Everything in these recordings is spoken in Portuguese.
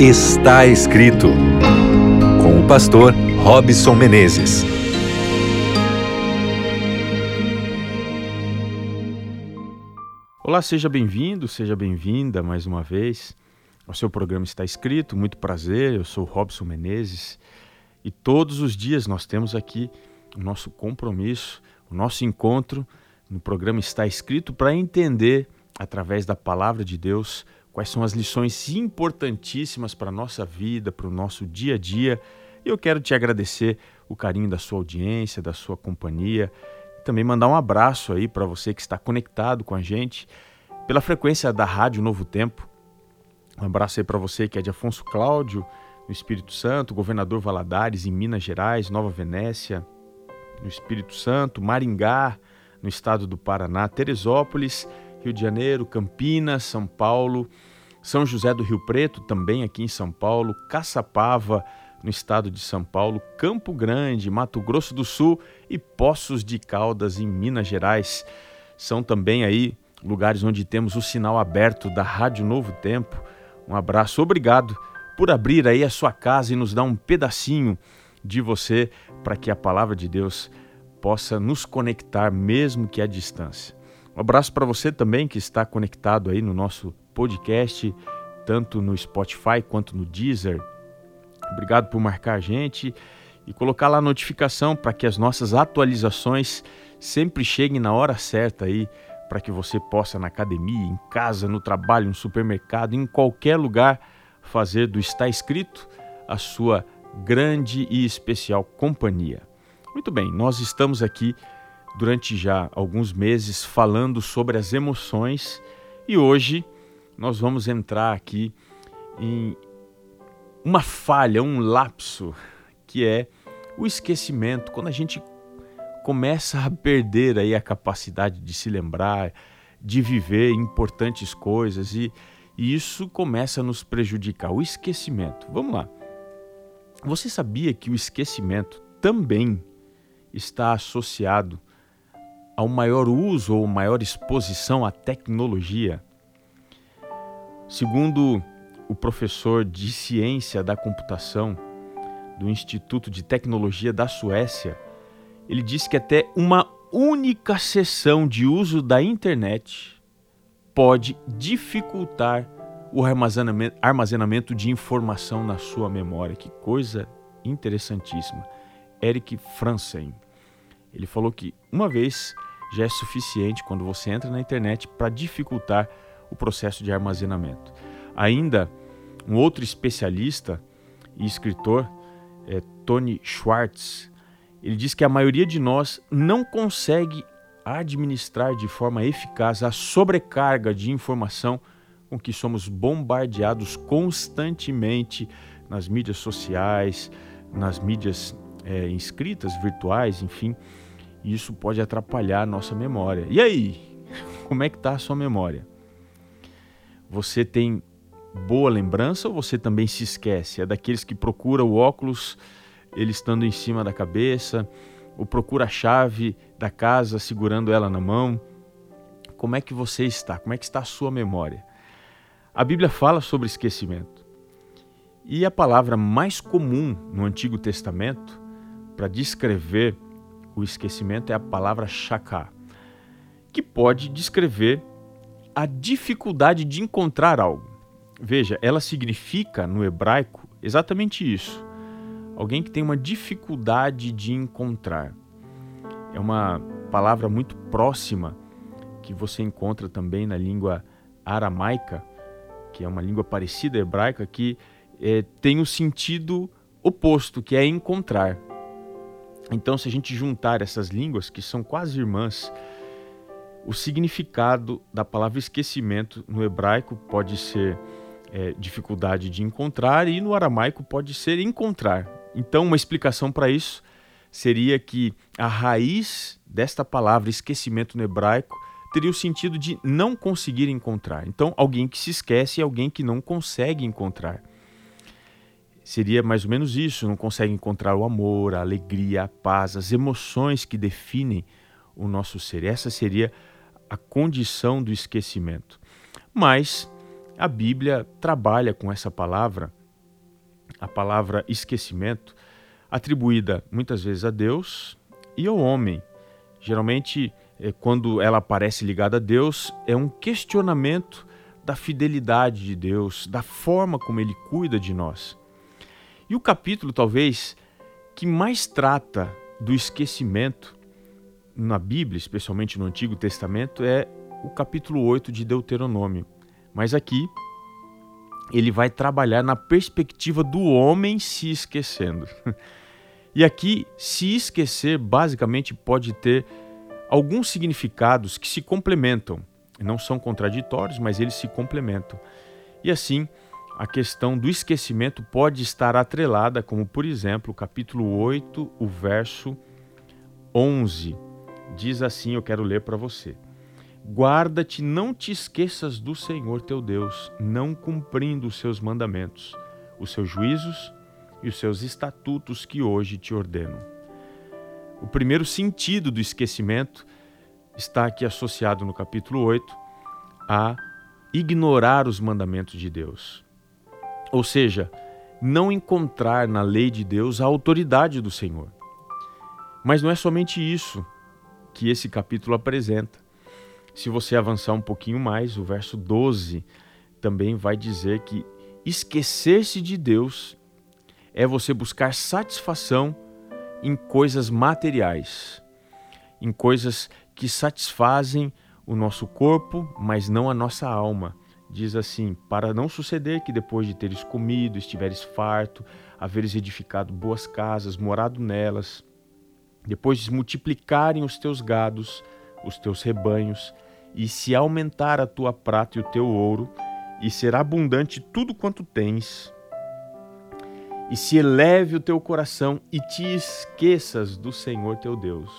Está escrito com o pastor Robson Menezes. Olá, seja bem-vindo, seja bem-vinda mais uma vez. O seu programa está escrito, muito prazer. Eu sou Robson Menezes e todos os dias nós temos aqui o nosso compromisso, o nosso encontro no programa Está Escrito para entender através da palavra de Deus quais são as lições importantíssimas para a nossa vida, para o nosso dia a dia. E eu quero te agradecer o carinho da sua audiência, da sua companhia. E também mandar um abraço aí para você que está conectado com a gente pela frequência da Rádio Novo Tempo. Um abraço aí para você que é de Afonso Cláudio, no Espírito Santo, Governador Valadares, em Minas Gerais, Nova Venécia, no Espírito Santo, Maringá, no estado do Paraná, Teresópolis, Rio de Janeiro, Campinas, São Paulo, são José do Rio Preto, também aqui em São Paulo, Caçapava, no estado de São Paulo, Campo Grande, Mato Grosso do Sul e Poços de Caldas, em Minas Gerais. São também aí lugares onde temos o sinal aberto da Rádio Novo Tempo. Um abraço, obrigado por abrir aí a sua casa e nos dar um pedacinho de você para que a palavra de Deus possa nos conectar mesmo que à distância. Um abraço para você também que está conectado aí no nosso podcast, tanto no Spotify quanto no Deezer. Obrigado por marcar a gente e colocar lá a notificação para que as nossas atualizações sempre cheguem na hora certa aí, para que você possa na academia, em casa, no trabalho, no supermercado, em qualquer lugar fazer do está escrito a sua grande e especial companhia. Muito bem, nós estamos aqui durante já alguns meses falando sobre as emoções e hoje nós vamos entrar aqui em uma falha, um lapso, que é o esquecimento. Quando a gente começa a perder aí a capacidade de se lembrar, de viver importantes coisas e, e isso começa a nos prejudicar. O esquecimento. Vamos lá. Você sabia que o esquecimento também está associado ao maior uso ou maior exposição à tecnologia? Segundo o professor de ciência da computação do Instituto de Tecnologia da Suécia, ele disse que até uma única sessão de uso da internet pode dificultar o armazenamento, de informação na sua memória. Que coisa interessantíssima. Eric Franzen. Ele falou que uma vez já é suficiente quando você entra na internet para dificultar o processo de armazenamento. Ainda, um outro especialista e escritor, é, Tony Schwartz, ele diz que a maioria de nós não consegue administrar de forma eficaz a sobrecarga de informação com que somos bombardeados constantemente nas mídias sociais, nas mídias é, inscritas, virtuais, enfim. Isso pode atrapalhar a nossa memória. E aí? Como é que está a sua memória? Você tem boa lembrança ou você também se esquece? É daqueles que procura o óculos ele estando em cima da cabeça, ou procura a chave da casa segurando ela na mão? Como é que você está? Como é que está a sua memória? A Bíblia fala sobre esquecimento. E a palavra mais comum no Antigo Testamento para descrever o esquecimento é a palavra shaká, que pode descrever a dificuldade de encontrar algo. Veja, ela significa no hebraico exatamente isso. Alguém que tem uma dificuldade de encontrar. É uma palavra muito próxima que você encontra também na língua aramaica, que é uma língua parecida à hebraica, que é, tem o um sentido oposto, que é encontrar. Então, se a gente juntar essas línguas, que são quase irmãs, o significado da palavra esquecimento no hebraico pode ser é, dificuldade de encontrar e no aramaico pode ser encontrar. Então, uma explicação para isso seria que a raiz desta palavra esquecimento no hebraico teria o sentido de não conseguir encontrar. Então, alguém que se esquece é alguém que não consegue encontrar. Seria mais ou menos isso, não consegue encontrar o amor, a alegria, a paz, as emoções que definem o nosso ser. Essa seria a condição do esquecimento. Mas a Bíblia trabalha com essa palavra a palavra esquecimento, atribuída muitas vezes a Deus e ao homem. Geralmente, é, quando ela aparece ligada a Deus, é um questionamento da fidelidade de Deus, da forma como ele cuida de nós. E o capítulo, talvez, que mais trata do esquecimento na Bíblia, especialmente no Antigo Testamento, é o capítulo 8 de Deuteronômio. Mas aqui ele vai trabalhar na perspectiva do homem se esquecendo. E aqui, se esquecer, basicamente pode ter alguns significados que se complementam. Não são contraditórios, mas eles se complementam. E assim, a questão do esquecimento pode estar atrelada, como por exemplo, o capítulo 8, o verso 11. Diz assim: Eu quero ler para você. Guarda-te, não te esqueças do Senhor teu Deus, não cumprindo os seus mandamentos, os seus juízos e os seus estatutos que hoje te ordeno. O primeiro sentido do esquecimento está aqui associado no capítulo 8 a ignorar os mandamentos de Deus. Ou seja, não encontrar na lei de Deus a autoridade do Senhor. Mas não é somente isso que esse capítulo apresenta. Se você avançar um pouquinho mais, o verso 12 também vai dizer que esquecer-se de Deus é você buscar satisfação em coisas materiais, em coisas que satisfazem o nosso corpo, mas não a nossa alma diz assim: Para não suceder que depois de teres comido, estiveres farto, haveres edificado boas casas, morado nelas, depois de multiplicarem os teus gados, os teus rebanhos, e se aumentar a tua prata e o teu ouro, e será abundante tudo quanto tens, e se eleve o teu coração e te esqueças do Senhor teu Deus.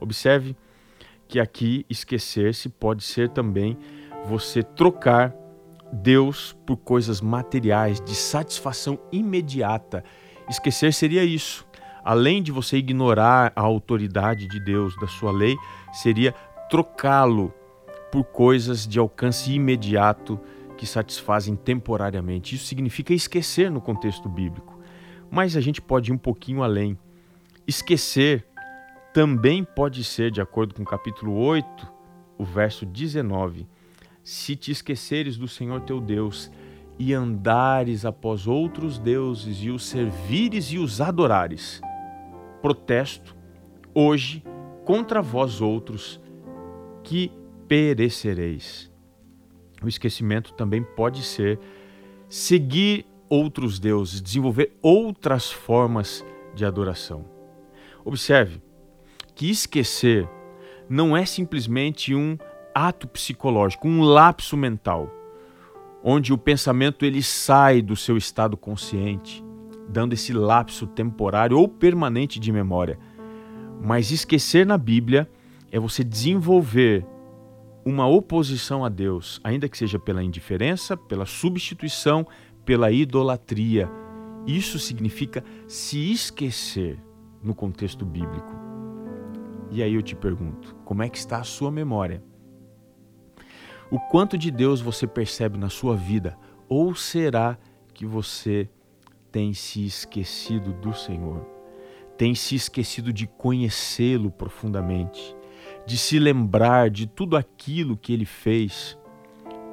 Observe que aqui esquecer-se pode ser também você trocar Deus por coisas materiais, de satisfação imediata. Esquecer seria isso. Além de você ignorar a autoridade de Deus, da sua lei, seria trocá-lo por coisas de alcance imediato que satisfazem temporariamente. Isso significa esquecer no contexto bíblico. Mas a gente pode ir um pouquinho além. Esquecer também pode ser, de acordo com o capítulo 8, o verso 19 se te esqueceres do Senhor teu Deus e andares após outros deuses e os servires e os adorares, protesto hoje contra vós outros que perecereis. O esquecimento também pode ser seguir outros deuses, desenvolver outras formas de adoração. Observe que esquecer não é simplesmente um ato psicológico, um lapso mental, onde o pensamento ele sai do seu estado consciente, dando esse lapso temporário ou permanente de memória. Mas esquecer na Bíblia é você desenvolver uma oposição a Deus, ainda que seja pela indiferença, pela substituição, pela idolatria. Isso significa se esquecer no contexto bíblico. E aí eu te pergunto, como é que está a sua memória? o quanto de Deus você percebe na sua vida? Ou será que você tem se esquecido do Senhor? Tem se esquecido de conhecê-lo profundamente? De se lembrar de tudo aquilo que ele fez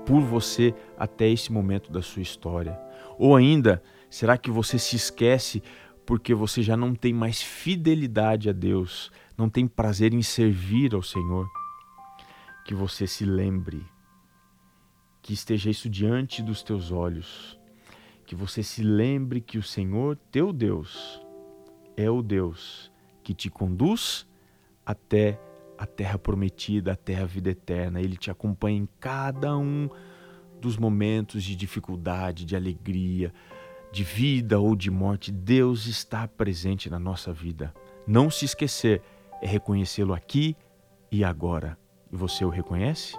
por você até esse momento da sua história? Ou ainda, será que você se esquece porque você já não tem mais fidelidade a Deus, não tem prazer em servir ao Senhor? Que você se lembre que esteja isso diante dos teus olhos, que você se lembre que o Senhor teu Deus é o Deus que te conduz até a terra prometida, a vida eterna. Ele te acompanha em cada um dos momentos de dificuldade, de alegria, de vida ou de morte. Deus está presente na nossa vida. Não se esquecer é reconhecê-lo aqui e agora. E você o reconhece?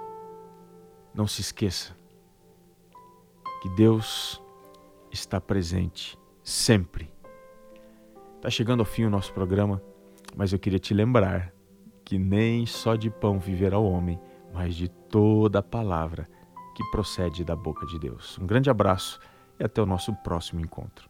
Não se esqueça que Deus está presente sempre. Está chegando ao fim o nosso programa, mas eu queria te lembrar que nem só de pão viverá o homem, mas de toda a palavra que procede da boca de Deus. Um grande abraço e até o nosso próximo encontro.